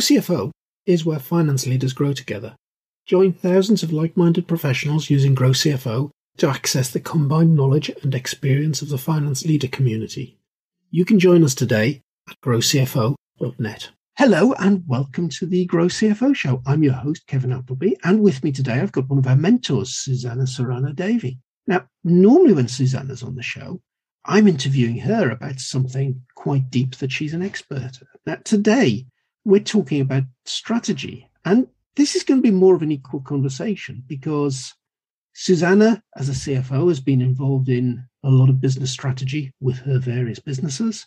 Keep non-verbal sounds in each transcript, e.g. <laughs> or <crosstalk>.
CFO is where finance leaders grow together. Join thousands of like minded professionals using Grow CFO to access the combined knowledge and experience of the finance leader community. You can join us today at growcfo.net. Hello and welcome to the Grow CFO show. I'm your host, Kevin Appleby, and with me today I've got one of our mentors, Susanna Serrano Davy. Now, normally when Susanna's on the show, I'm interviewing her about something quite deep that she's an expert at. Now, today we're talking about strategy, and this is going to be more of an equal conversation because Susanna, as a CFO, has been involved in a lot of business strategy with her various businesses.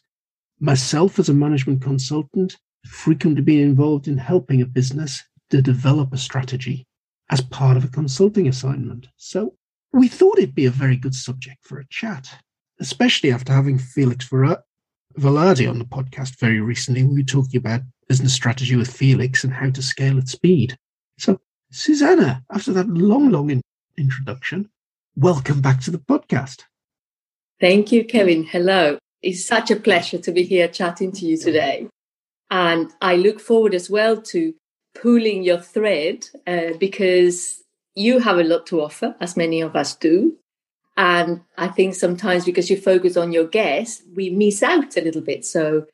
Myself, as a management consultant, frequently been involved in helping a business to develop a strategy as part of a consulting assignment. So we thought it'd be a very good subject for a chat, especially after having Felix Velarde on the podcast very recently. We were talking about business strategy with Felix and how to scale at speed. So, Susanna, after that long, long in- introduction, welcome back to the podcast. Thank you, Kevin. Hello. It's such a pleasure to be here chatting to you today. And I look forward as well to pulling your thread uh, because you have a lot to offer, as many of us do. And I think sometimes because you focus on your guests, we miss out a little bit. So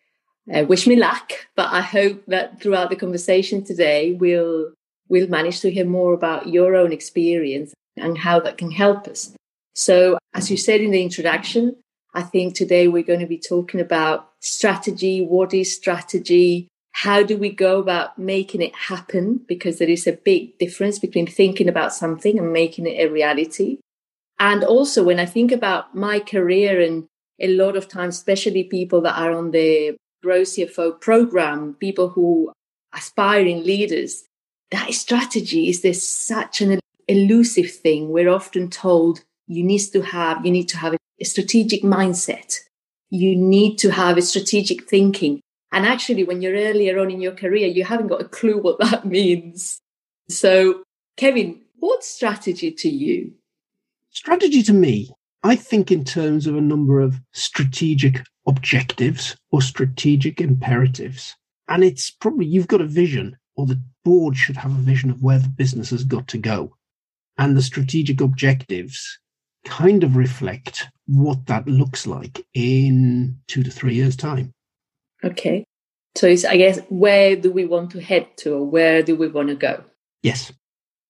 uh, wish me luck, but I hope that throughout the conversation today, we'll we'll manage to hear more about your own experience and how that can help us. So, as you said in the introduction, I think today we're going to be talking about strategy. What is strategy? How do we go about making it happen? Because there is a big difference between thinking about something and making it a reality. And also, when I think about my career and a lot of times, especially people that are on the Grow CFO program, people who aspiring leaders, that strategy is this such an elusive thing. We're often told you need to have, you need to have a strategic mindset. You need to have a strategic thinking. And actually, when you're earlier on in your career, you haven't got a clue what <laughs> that means. So, Kevin, what's strategy to you? Strategy to me, I think in terms of a number of strategic objectives or strategic imperatives. And it's probably you've got a vision, or the board should have a vision of where the business has got to go. And the strategic objectives kind of reflect what that looks like in two to three years' time. Okay. So it's, I guess, where do we want to head to or where do we want to go? Yes.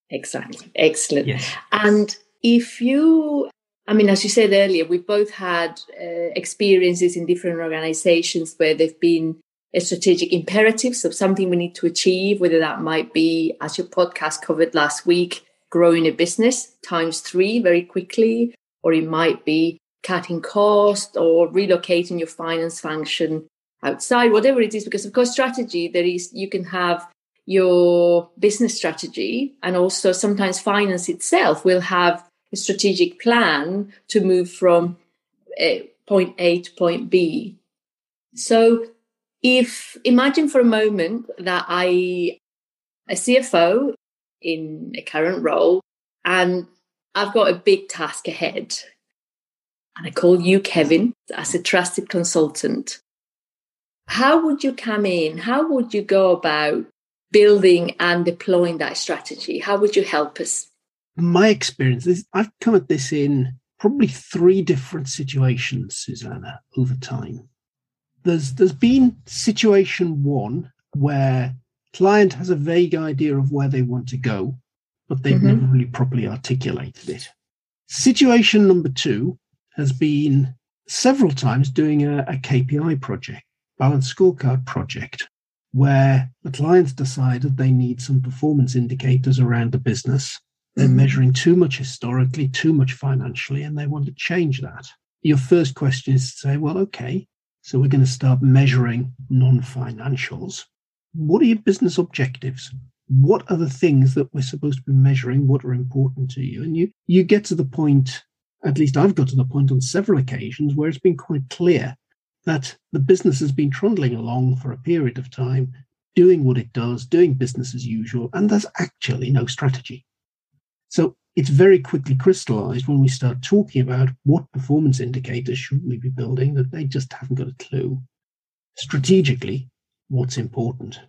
Exactly. Excellent. Yes. And if you I mean, as you said earlier, we've both had uh, experiences in different organizations where there've been a strategic imperative, so something we need to achieve, whether that might be, as your podcast covered last week, growing a business times three very quickly, or it might be cutting cost or relocating your finance function outside, whatever it is, because of course, strategy, there is, you can have your business strategy and also sometimes finance itself will have a strategic plan to move from uh, point A to point B. So, if imagine for a moment that I, a CFO in a current role, and I've got a big task ahead, and I call you, Kevin, as a trusted consultant. How would you come in? How would you go about building and deploying that strategy? How would you help us? My experience is I've come at this in probably three different situations, Susanna, over time. There's there's been situation one where client has a vague idea of where they want to go, but they've mm-hmm. never really properly articulated it. Situation number two has been several times doing a, a KPI project, balance scorecard project, where the clients decided they need some performance indicators around the business they're measuring too much historically, too much financially, and they want to change that. Your first question is to say, well, okay, so we're going to start measuring non financials. What are your business objectives? What are the things that we're supposed to be measuring? What are important to you? And you, you get to the point, at least I've got to the point on several occasions where it's been quite clear that the business has been trundling along for a period of time, doing what it does, doing business as usual, and there's actually no strategy. So it's very quickly crystallized when we start talking about what performance indicators should we be building that they just haven't got a clue. Strategically, what's important.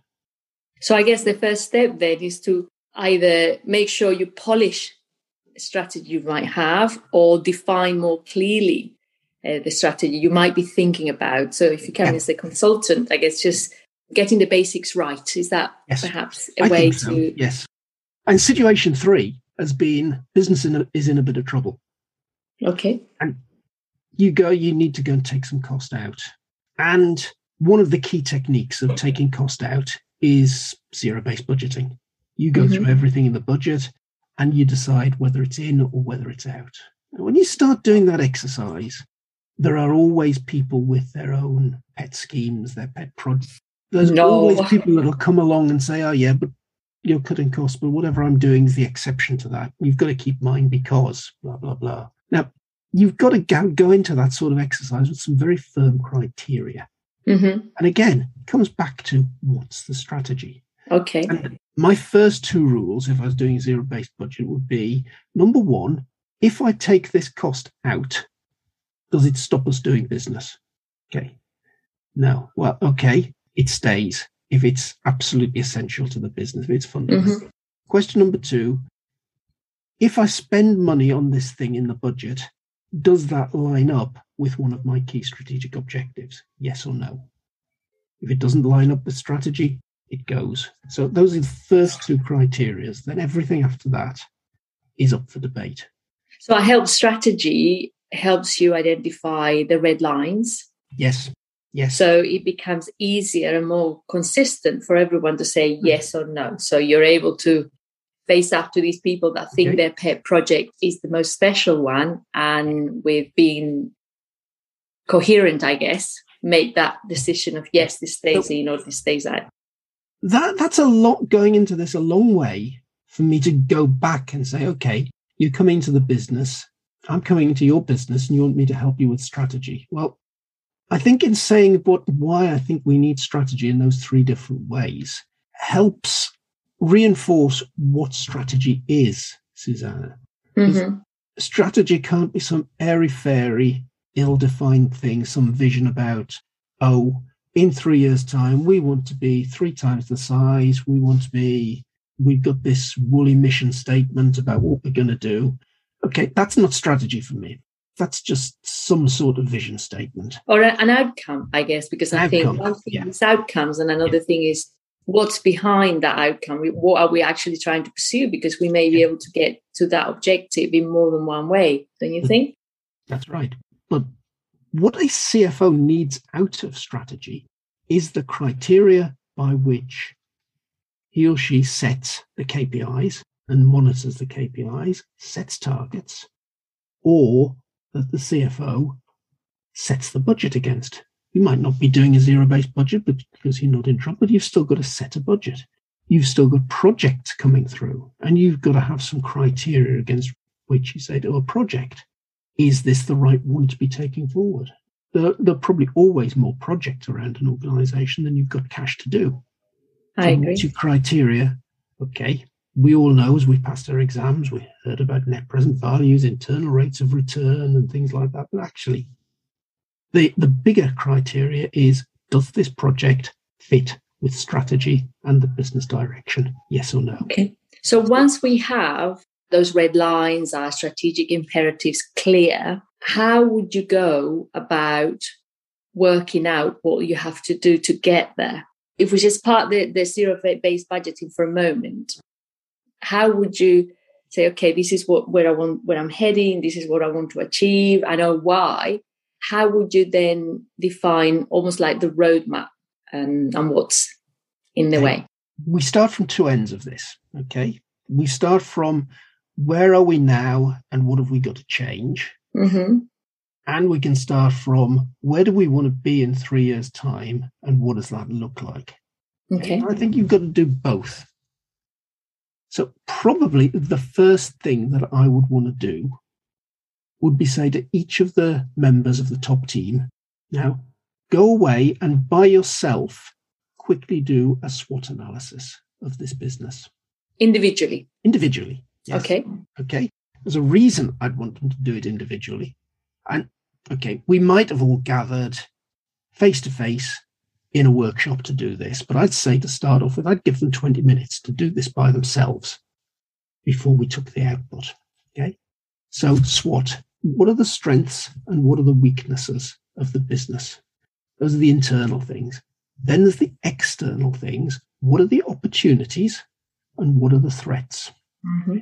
So I guess the first step then is to either make sure you polish strategy you might have or define more clearly uh, the strategy you might be thinking about. So if you come yeah. as a consultant, I guess just getting the basics right is that yes. perhaps a I way so. to yes. And situation three has been business in a, is in a bit of trouble. Okay. And you go, you need to go and take some cost out. And one of the key techniques of taking cost out is zero based budgeting. You go mm-hmm. through everything in the budget and you decide whether it's in or whether it's out. And when you start doing that exercise, there are always people with their own pet schemes, their pet projects. There's no. always people that'll come along and say, "Oh yeah, but you're cutting costs, but whatever I'm doing is the exception to that. You've got to keep mine because blah blah blah." Now, you've got to go, go into that sort of exercise with some very firm criteria. Mm-hmm. And again, it comes back to what's the strategy. Okay. And my first two rules, if I was doing zero based budget, would be number one, if I take this cost out, does it stop us doing business? Okay. No. Well, okay. It stays if it's absolutely essential to the business, if it's fundamental. Mm-hmm. Question number two if I spend money on this thing in the budget, does that line up with one of my key strategic objectives? Yes or no? If it doesn't line up with strategy, it goes. So those are the first two criteria. Then everything after that is up for debate. So a help strategy helps you identify the red lines. Yes. Yes. So it becomes easier and more consistent for everyone to say mm. yes or no. So you're able to face up to these people that think okay. their pet project is the most special one and with being coherent, I guess, make that decision of yes, this stays in or this stays out that that's a lot going into this a long way for me to go back and say, okay, you're coming to the business. I'm coming into your business and you want me to help you with strategy. Well, I think in saying what why I think we need strategy in those three different ways helps reinforce what strategy is, Susanna. Mm-hmm. Strategy can't be some airy fairy, ill defined thing, some vision about, oh, in three years' time, we want to be three times the size. We want to be, we've got this woolly mission statement about what we're going to do. Okay, that's not strategy for me. That's just some sort of vision statement. Or an outcome, I guess, because I outcome, think one thing yeah. is outcomes, and another yeah. thing is what's behind that outcome. What are we actually trying to pursue? Because we may be able to get to that objective in more than one way, don't you mm. think? That's right. But what a CFO needs out of strategy is the criteria by which he or she sets the KPIs and monitors the KPIs, sets targets, or that the CFO sets the budget against. You might not be doing a zero based budget but because you're not in trouble, but you've still got to set a budget. You've still got projects coming through, and you've got to have some criteria against which you say to a project is this the right one to be taking forward? There, there, are probably always more projects around an organization than you've got cash to do. I so agree. What's your criteria? Okay. We all know as we passed our exams, we heard about net present values, internal rates of return, and things like that. But actually, the, the bigger criteria is does this project fit with strategy and the business direction? Yes or no? Okay. So once we have those red lines, our strategic imperatives clear, how would you go about working out what you have to do to get there? If we just part the, the zero based budgeting for a moment, how would you say, okay, this is what where I want where I'm heading, this is what I want to achieve, I know why. How would you then define almost like the roadmap and, and what's in the way? We start from two ends of this. Okay. We start from where are we now and what have we got to change? Mm-hmm. And we can start from where do we want to be in three years' time and what does that look like? Okay. I think you've got to do both. So, probably the first thing that I would want to do would be say to each of the members of the top team, now go away and by yourself quickly do a SWOT analysis of this business. Individually. Individually. Yes. Okay. Okay. There's a reason I'd want them to do it individually. And okay, we might have all gathered face to face in a workshop to do this, but I'd say to start off with, I'd give them 20 minutes to do this by themselves before we took the output. Okay. So SWOT, what are the strengths and what are the weaknesses of the business? Those are the internal things. Then there's the external things. What are the opportunities and what are the threats? Mm-hmm.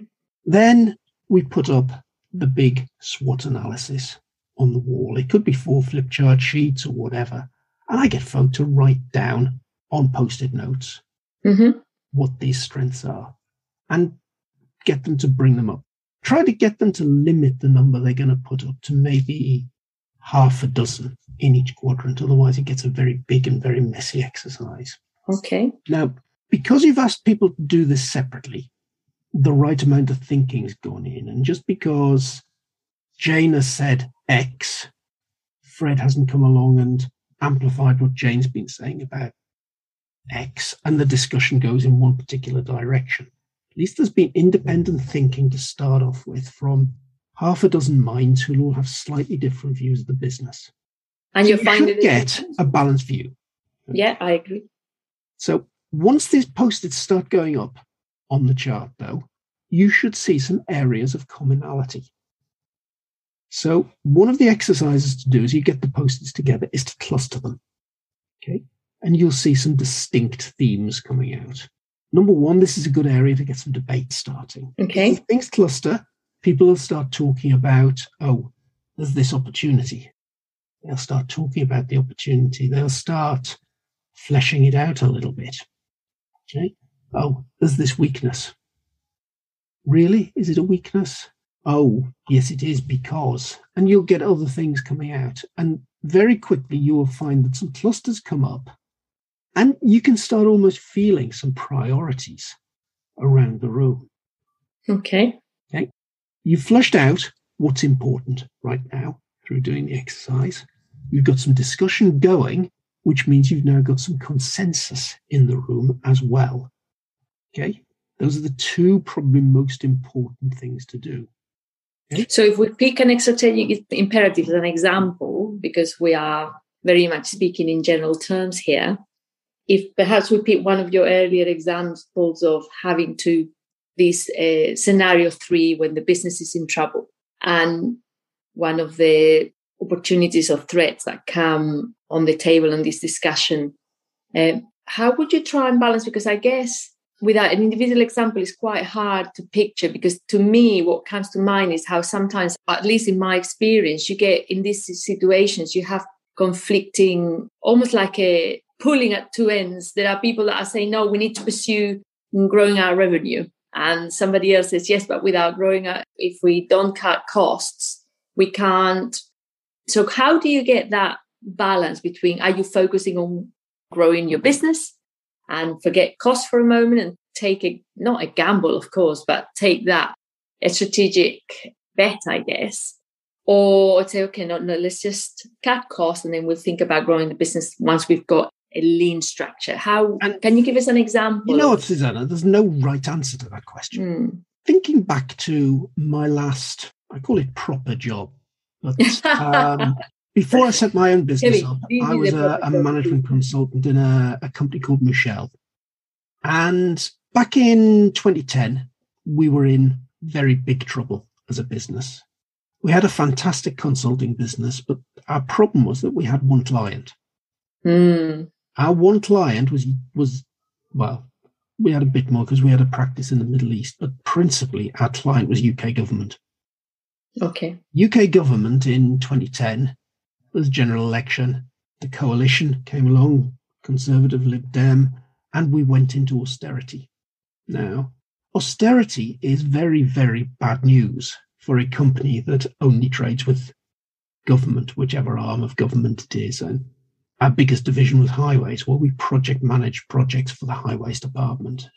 Then we put up the big SWOT analysis on the wall. It could be four flip chart sheets or whatever. And I get folk to write down on post it notes mm-hmm. what these strengths are and get them to bring them up. Try to get them to limit the number they're going to put up to maybe half a dozen in each quadrant. Otherwise, it gets a very big and very messy exercise. Okay. Now, because you've asked people to do this separately, the right amount of thinking's gone in. And just because Jane has said X, Fred hasn't come along and amplified what Jane's been saying about X, and the discussion goes in one particular direction. At least there's been independent thinking to start off with from half a dozen minds who all have slightly different views of the business. And so you find should get a balanced view. Yeah, I agree. So once these post-its start going up on the chart, though, you should see some areas of commonality. So one of the exercises to do as you get the post-its together is to cluster them. Okay. And you'll see some distinct themes coming out. Number one, this is a good area to get some debate starting. Okay. If things cluster, people will start talking about, oh, there's this opportunity. They'll start talking about the opportunity. They'll start fleshing it out a little bit. Okay. Oh, there's this weakness. Really? Is it a weakness? Oh, yes, it is because. And you'll get other things coming out. And very quickly, you will find that some clusters come up and you can start almost feeling some priorities around the room. Okay. Okay. You've flushed out what's important right now through doing the exercise. You've got some discussion going, which means you've now got some consensus in the room as well. Okay. Those are the two probably most important things to do. So if we pick an strategic imperative as an example, because we are very much speaking in general terms here, if perhaps we pick one of your earlier examples of having to this uh, scenario three when the business is in trouble and one of the opportunities or threats that come on the table in this discussion uh, how would you try and balance? Because i guess without an individual example is quite hard to picture because to me what comes to mind is how sometimes at least in my experience you get in these situations you have conflicting almost like a pulling at two ends. There are people that are saying no we need to pursue growing our revenue. And somebody else says yes but without growing our, if we don't cut costs we can't. So how do you get that balance between are you focusing on growing your business and forget cost for a moment and take a not a gamble, of course, but take that a strategic bet, I guess. Or say, okay, no, no, let's just cut costs and then we'll think about growing the business once we've got a lean structure. How and can you give us an example? You know what, Susanna? There's no right answer to that question. Mm. Thinking back to my last, I call it proper job, but <laughs> um, before I set my own business up, I was a, a management consultant in a, a, company called Mouchel. And back in 2010, we were in very big trouble as a business. We had a fantastic consulting business, but our problem was that we had one client. Mm. Our one client was was well, we had a bit more because we had a practice in the Middle East, but principally our client was UK government. Okay. UK government in 2010 was general election. The coalition came along, Conservative Lib Dem, and we went into austerity. Now, austerity is very, very bad news for a company that only trades with government, whichever arm of government it is. And our biggest division was highways, where we project manage projects for the highways department.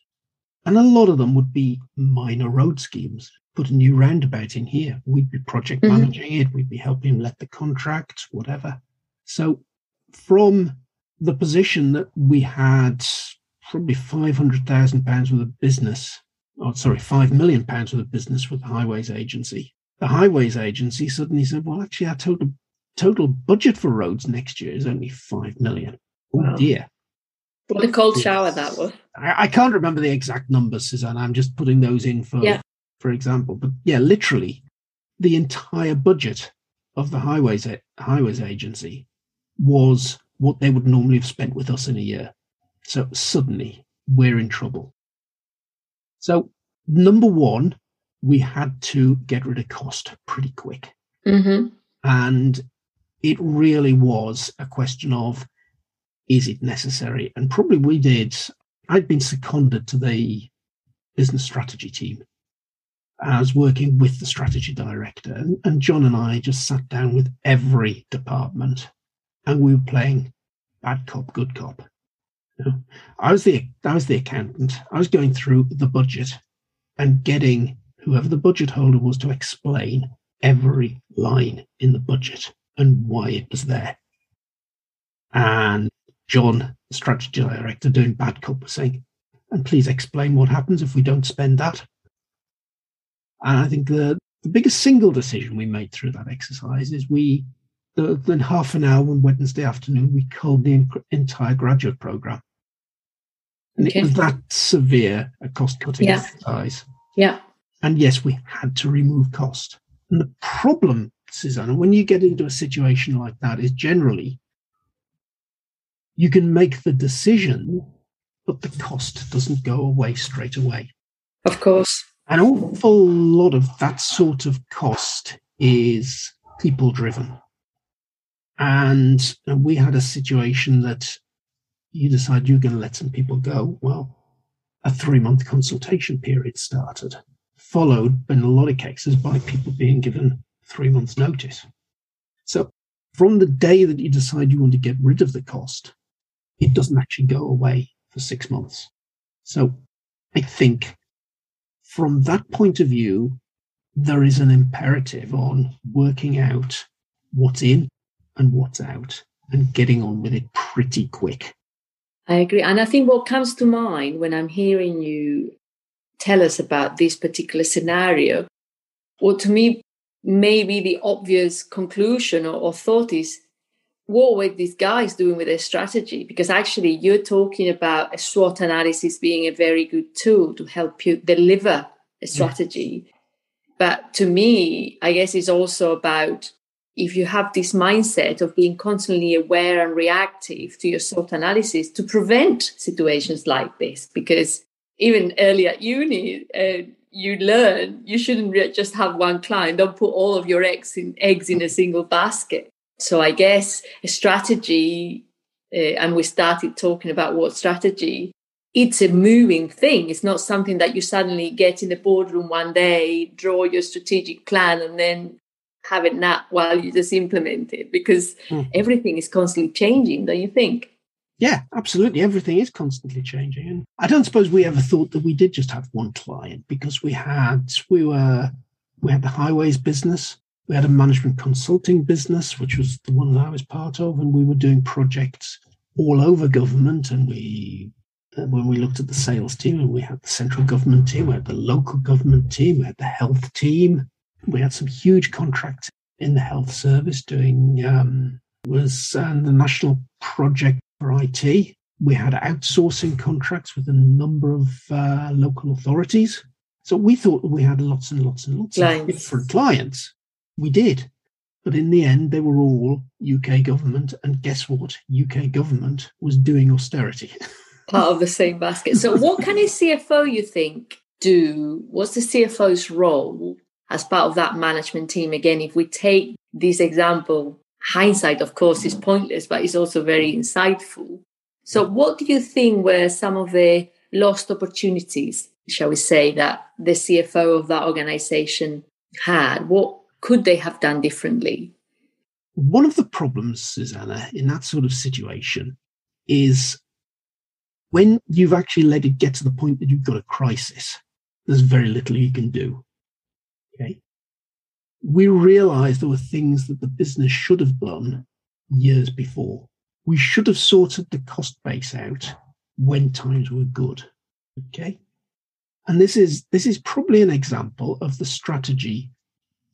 And a lot of them would be minor road schemes. Put a new roundabout in here. We'd be project mm-hmm. managing it. We'd be helping let the contract, whatever. So from the position that we had probably £500,000 worth of business, oh, sorry, £5 million worth of business with the Highways Agency. The Highways Agency suddenly said, well, actually, our total, total budget for roads next year is only £5 million. Oh wow. dear. What a cold shower that was. I, I, can't remember the exact numbers, Suzanne. I'm just putting those in for yeah. For example. But yeah, literally the entire budget of the highways highways agency was what they would normally have spent with us in a year. So suddenly we're in trouble. So number one, we had to get rid of cost pretty quick. Mm-hmm. And it really was a question of is it necessary? And probably we did. I'd been seconded to the business strategy team. I was working with the strategy director, and, and John and I just sat down with every department and we were playing bad cop, good cop. You know, I was the I was the accountant. I was going through the budget and getting whoever the budget holder was to explain every line in the budget and why it was there. And John, the strategy director, doing bad cop, was saying, and please explain what happens if we don't spend that. And I think the, the biggest single decision we made through that exercise is we, the, the half an hour on Wednesday afternoon, we called the entire graduate program. And okay. it was that severe a cost cutting yeah. exercise. Yeah. And yes, we had to remove cost. And the problem, Susanna, when you get into a situation like that, is generally you can make the decision, but the cost doesn't go away straight away. Of course. An awful lot of that sort of cost is people driven. And we had a situation that you decide you're going to let some people go. Well, a three month consultation period started, followed in a lot of cases by people being given three months' notice. So from the day that you decide you want to get rid of the cost, it doesn't actually go away for six months. So I think from that point of view, there is an imperative on working out what's in and what's out and getting on with it pretty quick. I agree. And I think what comes to mind when I'm hearing you tell us about this particular scenario, or to me, maybe the obvious conclusion or, or thought is what were these guys doing with their strategy? Because actually, you're talking about a SWOT analysis being a very good tool to help you deliver a strategy. Yeah. But to me, I guess it's also about if you have this mindset of being constantly aware and reactive to your SWOT analysis to prevent situations like this. Because even early at uni, uh, you learn you shouldn't just have one client. Don't put all of your eggs in eggs in a single basket. So I guess a strategy, uh, and we started talking about what strategy. It's a moving thing. It's not something that you suddenly get in the boardroom one day, draw your strategic plan, and then have it nap while you just implement it because mm. everything is constantly changing, don't you think? Yeah, absolutely. Everything is constantly changing. And I don't suppose we ever thought that we did just have one client because we had we were we had the highways business, we had a management consulting business, which was the one that I was part of, and we were doing projects all over government. And we uh, when we looked at the sales team, and we had the central government team, we had the local government team, we had the health team, we had some huge contracts in the health service doing um, was uh, the national project for IT. We had outsourcing contracts with a number of uh, local authorities. So we thought we had lots and lots and lots clients. of different clients. We did. But in the end, they were all UK government. And guess what? UK government was doing austerity. <laughs> Part of the same basket. So, what can a CFO, you think, do? What's the CFO's role as part of that management team. Again, if we take this example, hindsight, of course, is pointless, but it's also very insightful. So, what do you think were some of the lost opportunities, shall we say, that the CFO of that organization had? What could they have done differently? One of the problems, Susanna, in that sort of situation is when you've actually let it get to the point that you've got a crisis, there's very little you can do. Okay. We realized there were things that the business should have done years before. We should have sorted the cost base out when times were good. Okay. And this is this is probably an example of the strategy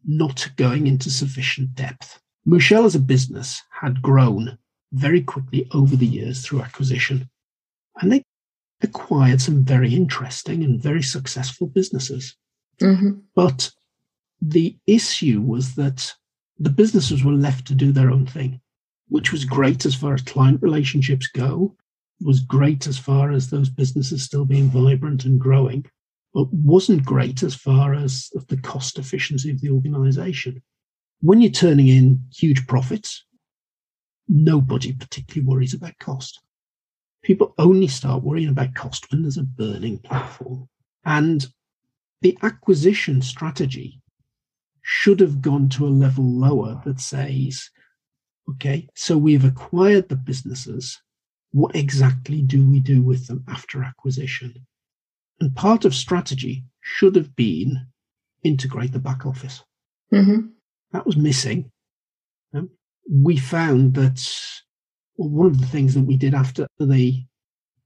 not going into sufficient depth. Mouchel as a business had grown very quickly over the years through acquisition. And they acquired some very interesting and very successful businesses. Mm-hmm. But the issue was that the businesses were left to do their own thing, which was great as far as client relationships go, was great as far as those businesses still being vibrant and growing, wasn't great as far as the cost efficiency of the organization. When you're turning in huge profits, nobody particularly worries about cost. People only start worrying about cost when there's a burning platform. And the acquisition strategy should have gone to a level lower that says, okay, so we've acquired the businesses. What exactly do we do with them after acquisition? And part of strategy should have been integrate the back office. Mm-hmm. That was missing. Um, we found that well, one of the things that we did after the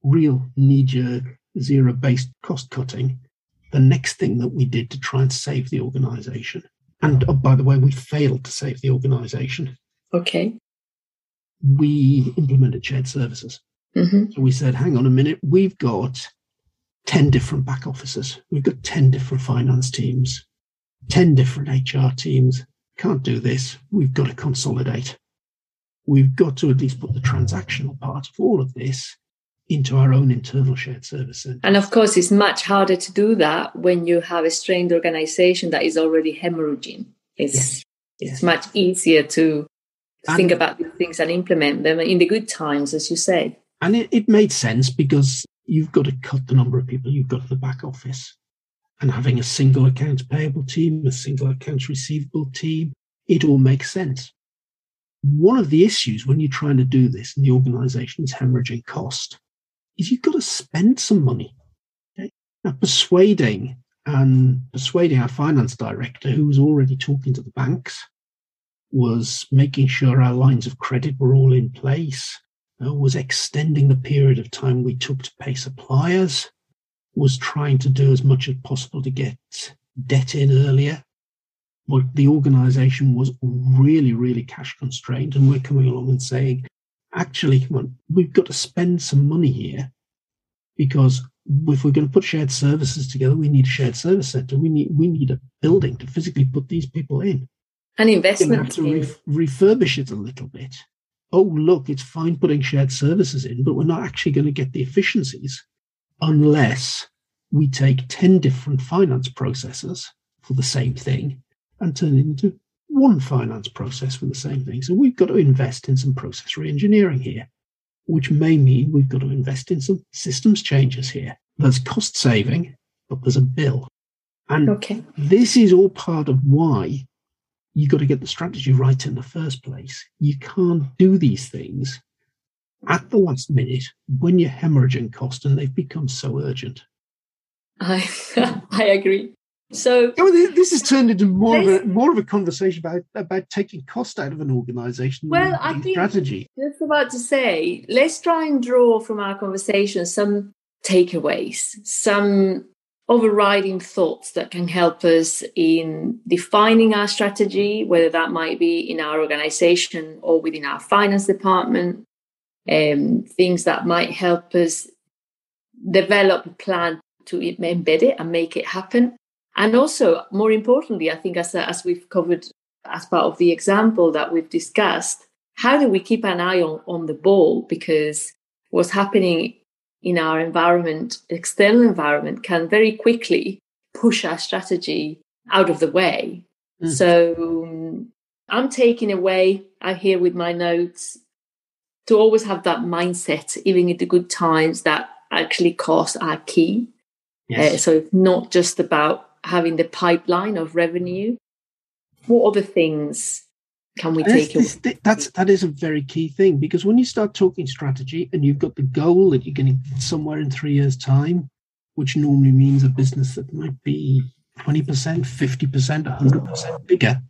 real knee jerk zero based cost cutting, the next thing that we did to try and save the organization, and oh, by the way, we failed to save the organization. Okay. We implemented shared services. Mm-hmm. So we said, hang on a minute, we've got 10 different back offices, we've got 10 different finance teams, 10 different HR teams. Can't do this. We've got to consolidate we've got to at least put the transactional part of all of this into our own internal shared service center. And of course, it's much harder to do that when you have a strained organization that is already hemorrhaging. It's yes. it's yes. much easier to and, think about these things and implement them in the good times, as you say. And it, it made sense because you've got to cut the number of people you've got in the back office. And having a single accounts payable team, a single accounts receivable team, it all makes sense one of the issues when you're trying to do this and the organization is hemorrhaging cost is you've got to spend some money. Okay? Now, persuading and persuading our finance director, who was already talking to the banks, was making sure our lines of credit were all in place, was extending the period of time we took to pay suppliers, was trying to do as much as possible to get debt in earlier, But the organization was really, really cash constrained. And we're coming along and saying, actually, come on, we've got to spend some money here because if we're going to put shared services together, we need a shared service center. We need, we need a building to physically put these people in. An investment. Have to re- refurbish it a little bit. Oh, look, it's fine putting shared services in, but we're not actually going to get the efficiencies unless we take 10 different finance processes for the same thing and turn it into one finance process for the same thing. So we've got to invest in some process reengineering here, which may mean we've got to invest in some systems changes here. There's cost saving, but there's a bill. And okay. this is all part of why you got to get the strategy right in the first place. You can't do these things at the last minute when you're hemorrhaging cost and they've become so urgent. I <laughs> I agree. So this has turned into more of a more of a conversation about about taking cost out of an organisation. Well, I think strategy. Just about to say, let's try and draw from our conversation some takeaways, some overriding thoughts that can help us in defining our strategy, whether that might be in our organisation or within our finance department. Um, things that might help us develop a plan to embed it and make it happen and also, more importantly, I think as, as we've covered as part of the example that we've discussed, how do we keep an eye on, on the ball? Because what's happening in our environment, external environment, can very quickly push our strategy out of the way. Mm. So um, I'm taking away, I hear with my notes, to always have that mindset, even in the good times, that actually costs are key. Yes. Uh, so it's not just about having the pipeline of revenue. What other things can we take? This, that's that is a very key thing because when you start talking strategy and you've got the goal that you're going to get somewhere in three years' time, which normally means a business that might be 20%, 50%, 100% bigger,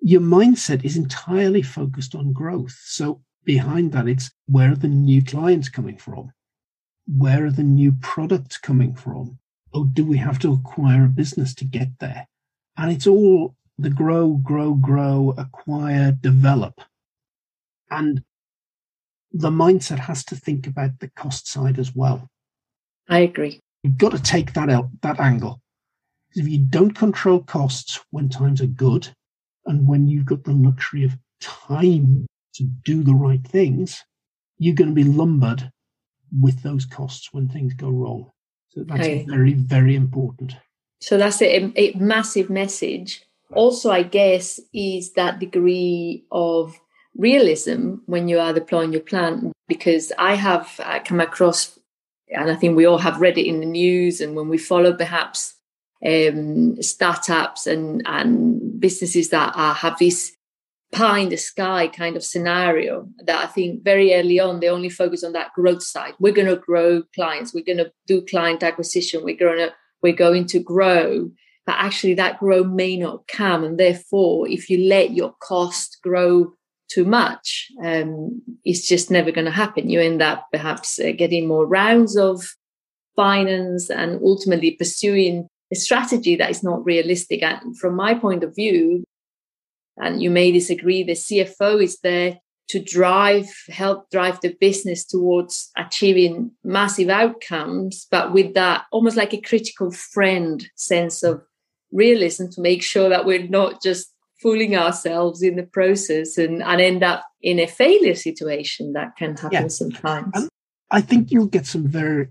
your mindset is entirely focused on growth. So behind that, it's where are the new clients coming from? Where are the new products coming from? oh, do we have to acquire a business to get there? And it's all the grow, grow, grow, acquire, develop. And the mindset has to think about the cost side as well. I agree. You've got to take that out, that angle. If you don't control costs when times are good and when you've got the luxury of time to do the right things, you're going to be lumbered with those costs when things go wrong. So that's okay. very, very important. So that's a, a massive message. Also, I guess, is that degree of realism when you are deploying your plan. Because I have uh, come across, and I think we all have read it in the news, and when we follow perhaps um, startups and, and businesses that are, have this pie in the sky kind of scenario that I think very early on they only focus on that growth side. We're going to grow clients. We're going to do client acquisition. We're going to we're going to grow, but actually that growth may not come, and therefore, if you let your cost grow too much, um, it's just never going to happen. You end up perhaps uh, getting more rounds of finance and ultimately pursuing a strategy that is not realistic. And from my point of view, and you may disagree, the CFO is there to drive, help drive the business towards achieving massive outcomes, but with that almost like a critical friend sense of realism to make sure that we're not just fooling ourselves in the process and, and end up in a failure situation that can happen yeah. sometimes. And I think you'll get some very,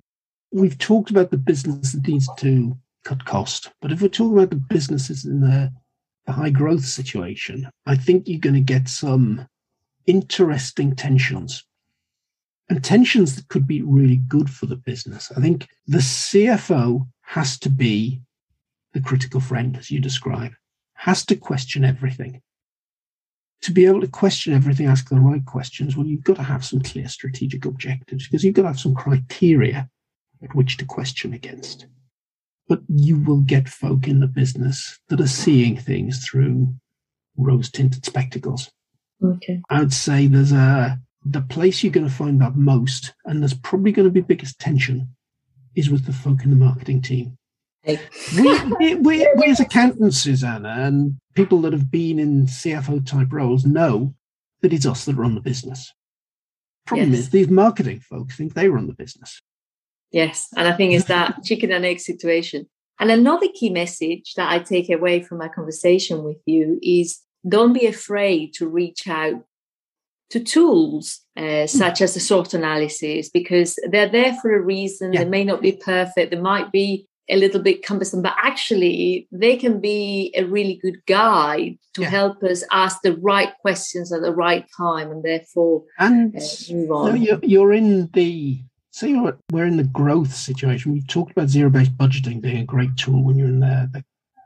we've talked about the business that needs to cut cost, but if we're talking about the businesses in the a high growth situation, I think you're going to get some interesting tensions and tensions that could be really good for the business. I think the CFO has to be the critical friend, as you describe, has to question everything. To be able to question everything, ask the right questions, well, you've got to have some clear strategic objectives because you've got to have some criteria at which to question against but you will get folk in the business that are seeing things through rose tinted spectacles. Okay. I would say there's a the place you're going to find that most, and there's probably going to be biggest tension, is with the folk in the marketing team. We, <laughs> we, we, we, as accountants, Susanna, and people that have been in CFO type roles know that it's us that run the business. Problem yes. is, these marketing folks think they run the business. Yes. And I think it's that <laughs> chicken and egg situation. And another key message that I take away from my conversation with you is don't be afraid to reach out to tools uh, hmm. such as the SWOT analysis because they're there for a reason. Yeah. They may not be perfect. They might be a little bit cumbersome, but actually they can be a really good guide to yeah. help us ask the right questions at the right time and therefore and uh, move on. No, you're, you're in the say we're in the growth situation. We've talked about zero-based budgeting being a great tool when you're in the, the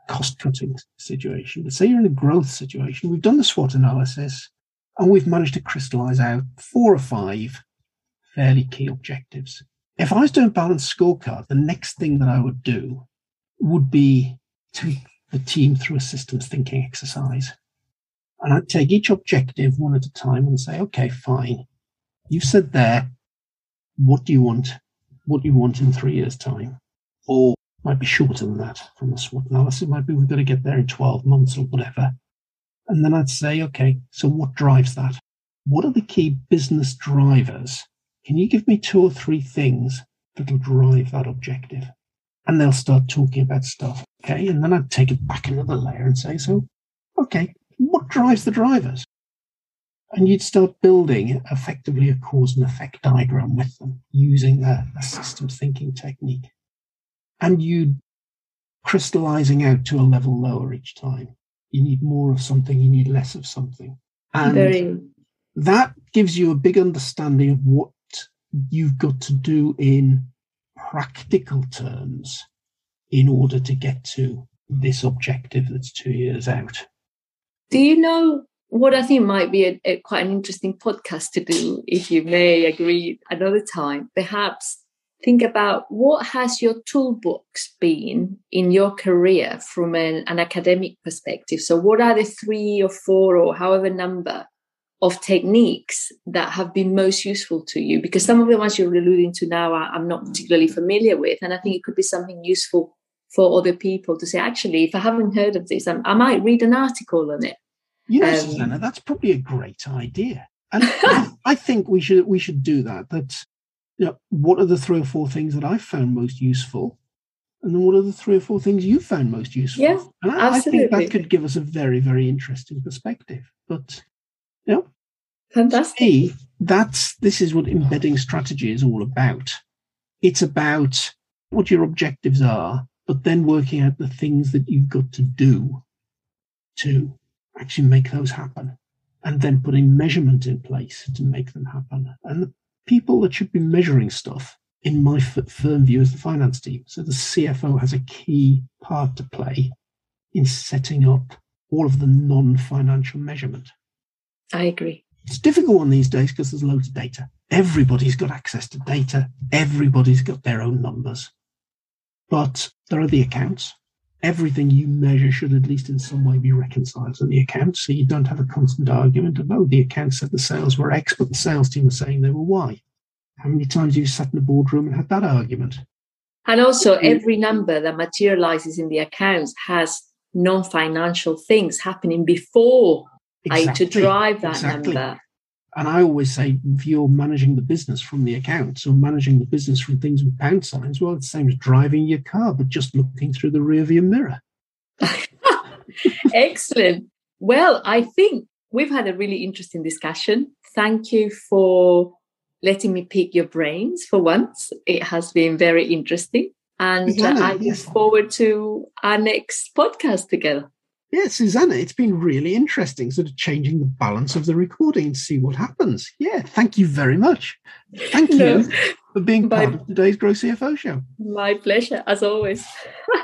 cost-cutting situation. But say you're in a growth situation, we've done the SWOT analysis and we've managed to crystallize out four or five fairly key objectives. If I was doing balanced scorecard, the next thing that I would do would be to the team through a systems thinking exercise. And I'd take each objective one at a time and say, okay, fine. You said there, what do you want? What do you want in three years' time? Or might be shorter than that from the SWOT analysis. It might be we've got to get there in 12 months or whatever. And then I'd say, okay, so what drives that? What are the key business drivers? Can you give me two or three things that'll drive that objective? And they'll start talking about stuff. Okay. And then I'd take it back another layer and say, so, okay, what drives the drivers? and you'd start building effectively a cause and effect diagram with them using a, a systems thinking technique. And you'd crystallizing out to a level lower each time. You need more of something, you need less of something. And Very... that gives you a big understanding of what you've got to do in practical terms in order to get to this objective that's two years out. Do you know what I think might be a, a, quite an interesting podcast to do, if you may agree, another time. Perhaps think about what has your toolbox been in your career from an, an academic perspective. So, what are the three or four or however number of techniques that have been most useful to you? Because some of the ones you're alluding to now I'm not particularly familiar with, and I think it could be something useful for other people to say, actually, if I haven't heard of this, I, I might read an article on it Yes, um, Susanna, that's probably a great idea. And <laughs> I, I think we should we should do that. That you know, what are the three or four things that I've found most useful? And then what are the three or four things you found most useful? Yeah, and I, absolutely. I think that could give us a very, very interesting perspective. But you know, fantastic. me, that's this is what embedding strategy is all about. It's about what your objectives are, but then working out the things that you've got to do to actually make those happen. And then putting measurement in place to make them happen. And the people that should be measuring stuff, in my f- firm view, is the finance team. So the CFO has a key part to play in setting up all of the non financial measurement. I agree. It's a difficult one these days because there's loads of data. Everybody's got access to data. Everybody's got their own numbers. But there are the accounts. Everything you measure should at least in some way be reconciled to the accounts. So you don't have a constant argument of, oh, the accounts said the sales were X, but the sales team was saying they were Y. How many times have you sat in a boardroom and had that argument? And also, every number that materializes in the accounts has non financial things happening before I to drive that exactly. number. And I always say, if you're managing the business from the accounts or managing the business from things with pound signs, well, it's the same as driving your car, but just looking through the rearview mirror. <laughs> Excellent. Well, I think we've had a really interesting discussion. Thank you for letting me pick your brains for once. It has been very interesting. And Susanna, I look yes. forward to our next podcast together. Yeah, Susanna, it's been really interesting, sort of changing the balance of the recording and see what happens. Yeah, thank you very much. Thank you No. for being Bye. part of today's Grow CFO show. My pleasure, as always. <laughs>